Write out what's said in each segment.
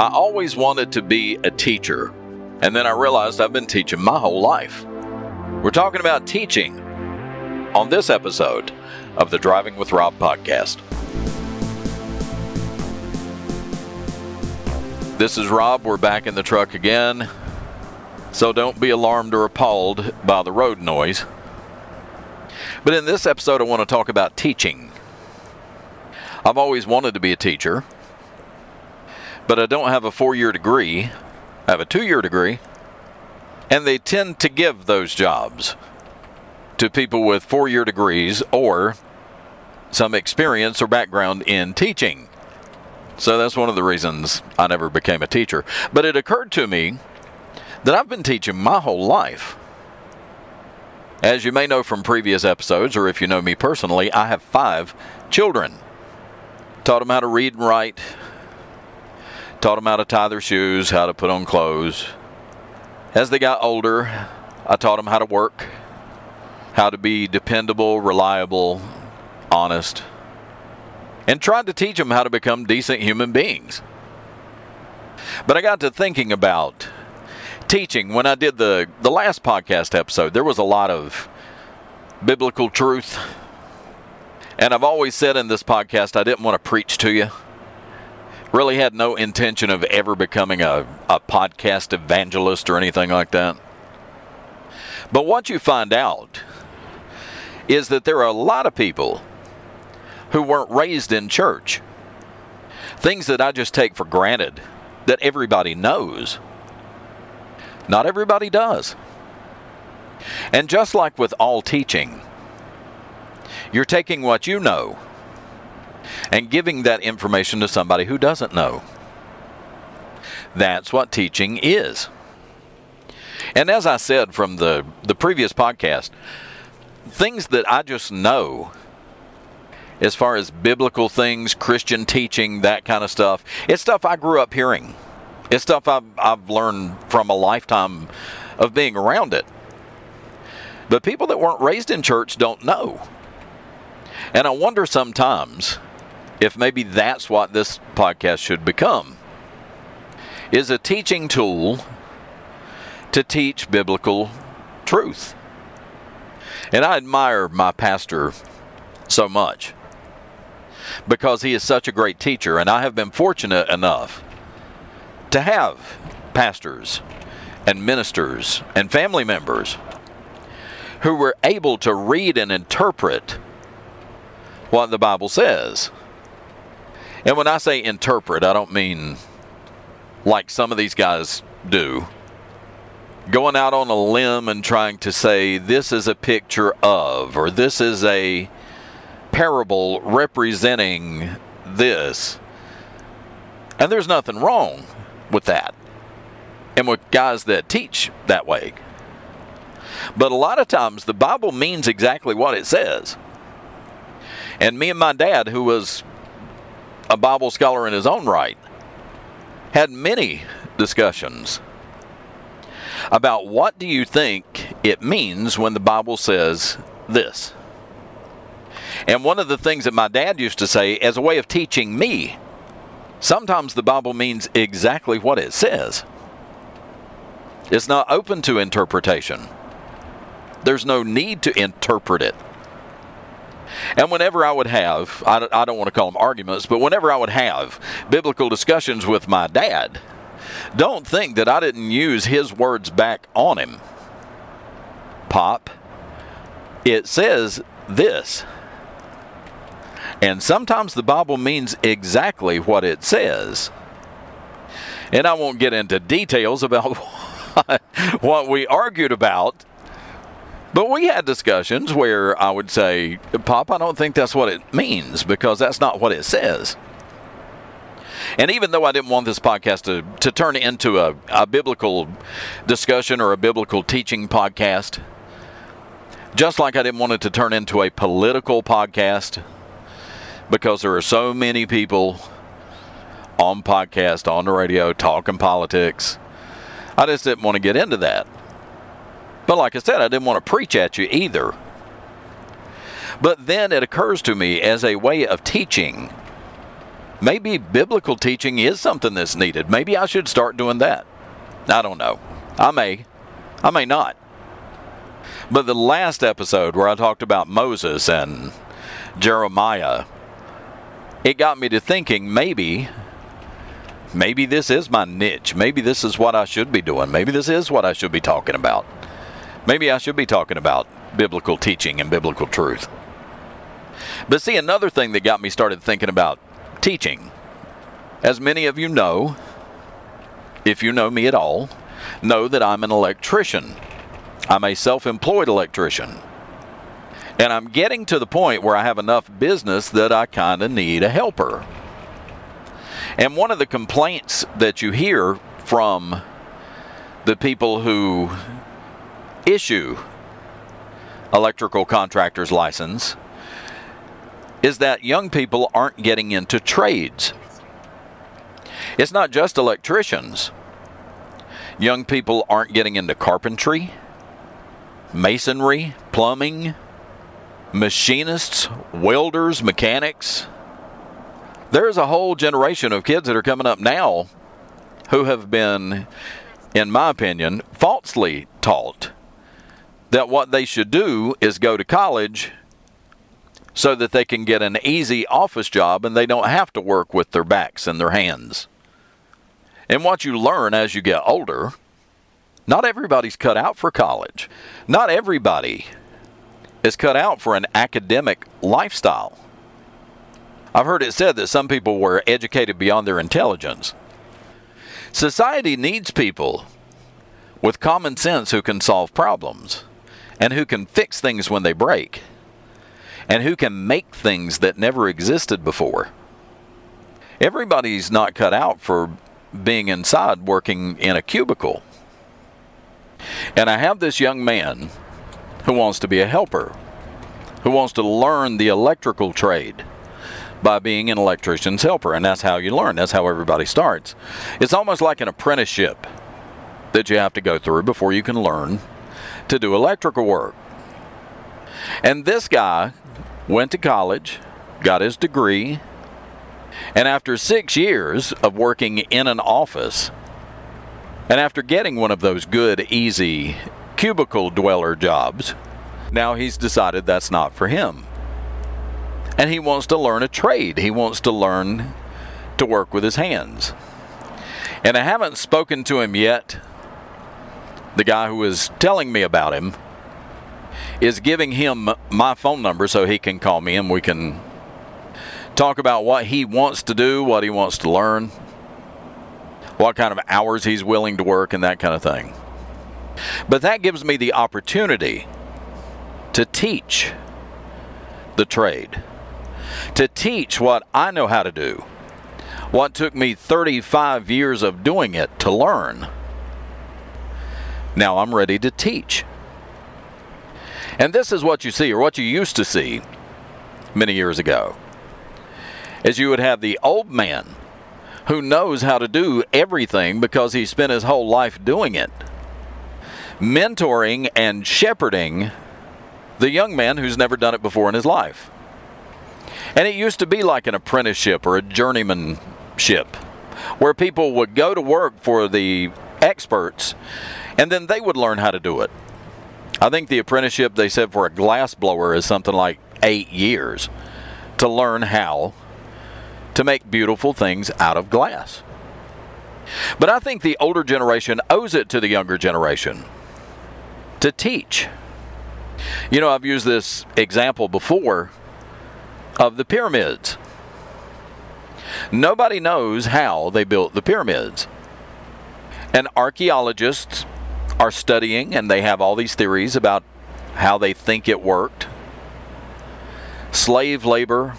I always wanted to be a teacher, and then I realized I've been teaching my whole life. We're talking about teaching on this episode of the Driving with Rob podcast. This is Rob. We're back in the truck again. So don't be alarmed or appalled by the road noise. But in this episode, I want to talk about teaching. I've always wanted to be a teacher, but I don't have a four year degree. I have a two year degree, and they tend to give those jobs to people with four year degrees or some experience or background in teaching. So that's one of the reasons I never became a teacher. But it occurred to me that I've been teaching my whole life. As you may know from previous episodes, or if you know me personally, I have five children. Taught them how to read and write, taught them how to tie their shoes, how to put on clothes. As they got older, I taught them how to work, how to be dependable, reliable, honest, and tried to teach them how to become decent human beings. But I got to thinking about teaching when I did the, the last podcast episode. There was a lot of biblical truth. And I've always said in this podcast, I didn't want to preach to you. Really had no intention of ever becoming a, a podcast evangelist or anything like that. But what you find out is that there are a lot of people who weren't raised in church. Things that I just take for granted that everybody knows. Not everybody does. And just like with all teaching, you're taking what you know and giving that information to somebody who doesn't know. That's what teaching is. And as I said from the, the previous podcast, things that I just know as far as biblical things, Christian teaching, that kind of stuff, it's stuff I grew up hearing. It's stuff I've, I've learned from a lifetime of being around it. But people that weren't raised in church don't know. And I wonder sometimes if maybe that's what this podcast should become is a teaching tool to teach biblical truth. And I admire my pastor so much because he is such a great teacher and I have been fortunate enough to have pastors and ministers and family members who were able to read and interpret what the Bible says. And when I say interpret, I don't mean like some of these guys do. Going out on a limb and trying to say this is a picture of, or this is a parable representing this. And there's nothing wrong with that and with guys that teach that way. But a lot of times the Bible means exactly what it says. And me and my dad, who was a Bible scholar in his own right, had many discussions about what do you think it means when the Bible says this. And one of the things that my dad used to say as a way of teaching me, sometimes the Bible means exactly what it says. It's not open to interpretation. There's no need to interpret it. And whenever I would have, I, I don't want to call them arguments, but whenever I would have biblical discussions with my dad, don't think that I didn't use his words back on him. Pop, it says this. And sometimes the Bible means exactly what it says. And I won't get into details about what we argued about but we had discussions where I would say, Pop, I don't think that's what it means because that's not what it says. And even though I didn't want this podcast to, to turn into a, a biblical discussion or a biblical teaching podcast, just like I didn't want it to turn into a political podcast, because there are so many people on podcast, on the radio, talking politics, I just didn't want to get into that. But like I said, I didn't want to preach at you either. But then it occurs to me as a way of teaching maybe biblical teaching is something that's needed. Maybe I should start doing that. I don't know. I may. I may not. But the last episode where I talked about Moses and Jeremiah, it got me to thinking maybe maybe this is my niche. Maybe this is what I should be doing. Maybe this is what I should be talking about. Maybe I should be talking about biblical teaching and biblical truth. But see, another thing that got me started thinking about teaching, as many of you know, if you know me at all, know that I'm an electrician. I'm a self employed electrician. And I'm getting to the point where I have enough business that I kind of need a helper. And one of the complaints that you hear from the people who issue electrical contractor's license is that young people aren't getting into trades. It's not just electricians. Young people aren't getting into carpentry, masonry, plumbing, machinists, welders, mechanics. There's a whole generation of kids that are coming up now who have been, in my opinion, falsely taught that what they should do is go to college so that they can get an easy office job and they don't have to work with their backs and their hands. And what you learn as you get older, not everybody's cut out for college. Not everybody is cut out for an academic lifestyle. I've heard it said that some people were educated beyond their intelligence. Society needs people with common sense who can solve problems and who can fix things when they break and who can make things that never existed before. Everybody's not cut out for being inside working in a cubicle. And I have this young man who wants to be a helper, who wants to learn the electrical trade by being an electrician's helper. And that's how you learn, that's how everybody starts. It's almost like an apprenticeship that you have to go through before you can learn to do electrical work. And this guy went to college, got his degree, and after six years of working in an office, and after getting one of those good, easy cubicle dweller jobs, now he's decided that's not for him. And he wants to learn a trade. He wants to learn to work with his hands. And I haven't spoken to him yet the guy who was telling me about him is giving him my phone number so he can call me and we can talk about what he wants to do, what he wants to learn, what kind of hours he's willing to work, and that kind of thing. But that gives me the opportunity to teach the trade, to teach what I know how to do, what took me 35 years of doing it to learn. Now I'm ready to teach. And this is what you see, or what you used to see many years ago. Is you would have the old man who knows how to do everything because he spent his whole life doing it, mentoring and shepherding the young man who's never done it before in his life. And it used to be like an apprenticeship or a journeymanship where people would go to work for the experts and then they would learn how to do it. I think the apprenticeship they said for a glass blower is something like eight years to learn how to make beautiful things out of glass. But I think the older generation owes it to the younger generation to teach. You know, I've used this example before of the pyramids. Nobody knows how they built the pyramids. And archaeologists are studying and they have all these theories about how they think it worked. Slave labor,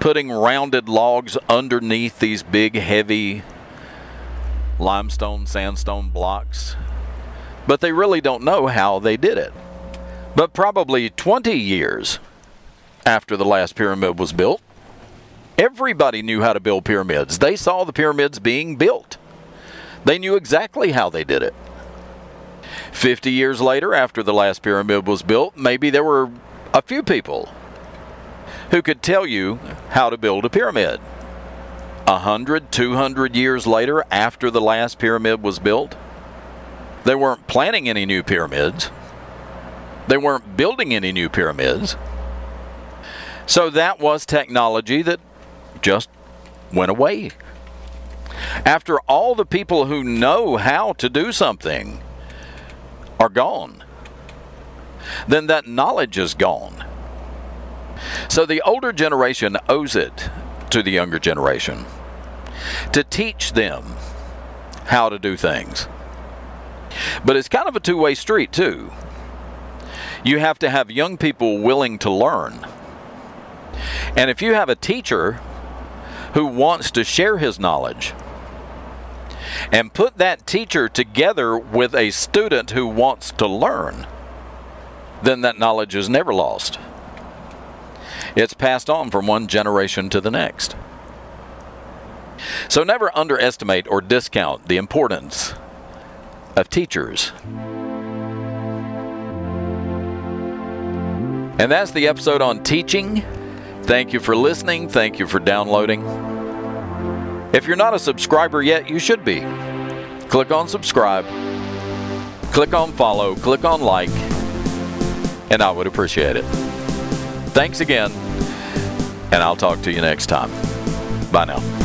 putting rounded logs underneath these big, heavy limestone, sandstone blocks. But they really don't know how they did it. But probably 20 years after the last pyramid was built, everybody knew how to build pyramids. They saw the pyramids being built, they knew exactly how they did it. 50 years later, after the last pyramid was built, maybe there were a few people who could tell you how to build a pyramid. 100, 200 years later after the last pyramid was built. They weren't planning any new pyramids. They weren't building any new pyramids. So that was technology that just went away. After all the people who know how to do something are gone, then that knowledge is gone. So the older generation owes it to the younger generation to teach them how to do things. But it's kind of a two way street, too. You have to have young people willing to learn. And if you have a teacher who wants to share his knowledge and put that teacher together with a student who wants to learn, then that knowledge is never lost. It's passed on from one generation to the next. So never underestimate or discount the importance of teachers. And that's the episode on teaching. Thank you for listening. Thank you for downloading. If you're not a subscriber yet, you should be. Click on subscribe, click on follow, click on like, and I would appreciate it. Thanks again, and I'll talk to you next time. Bye now.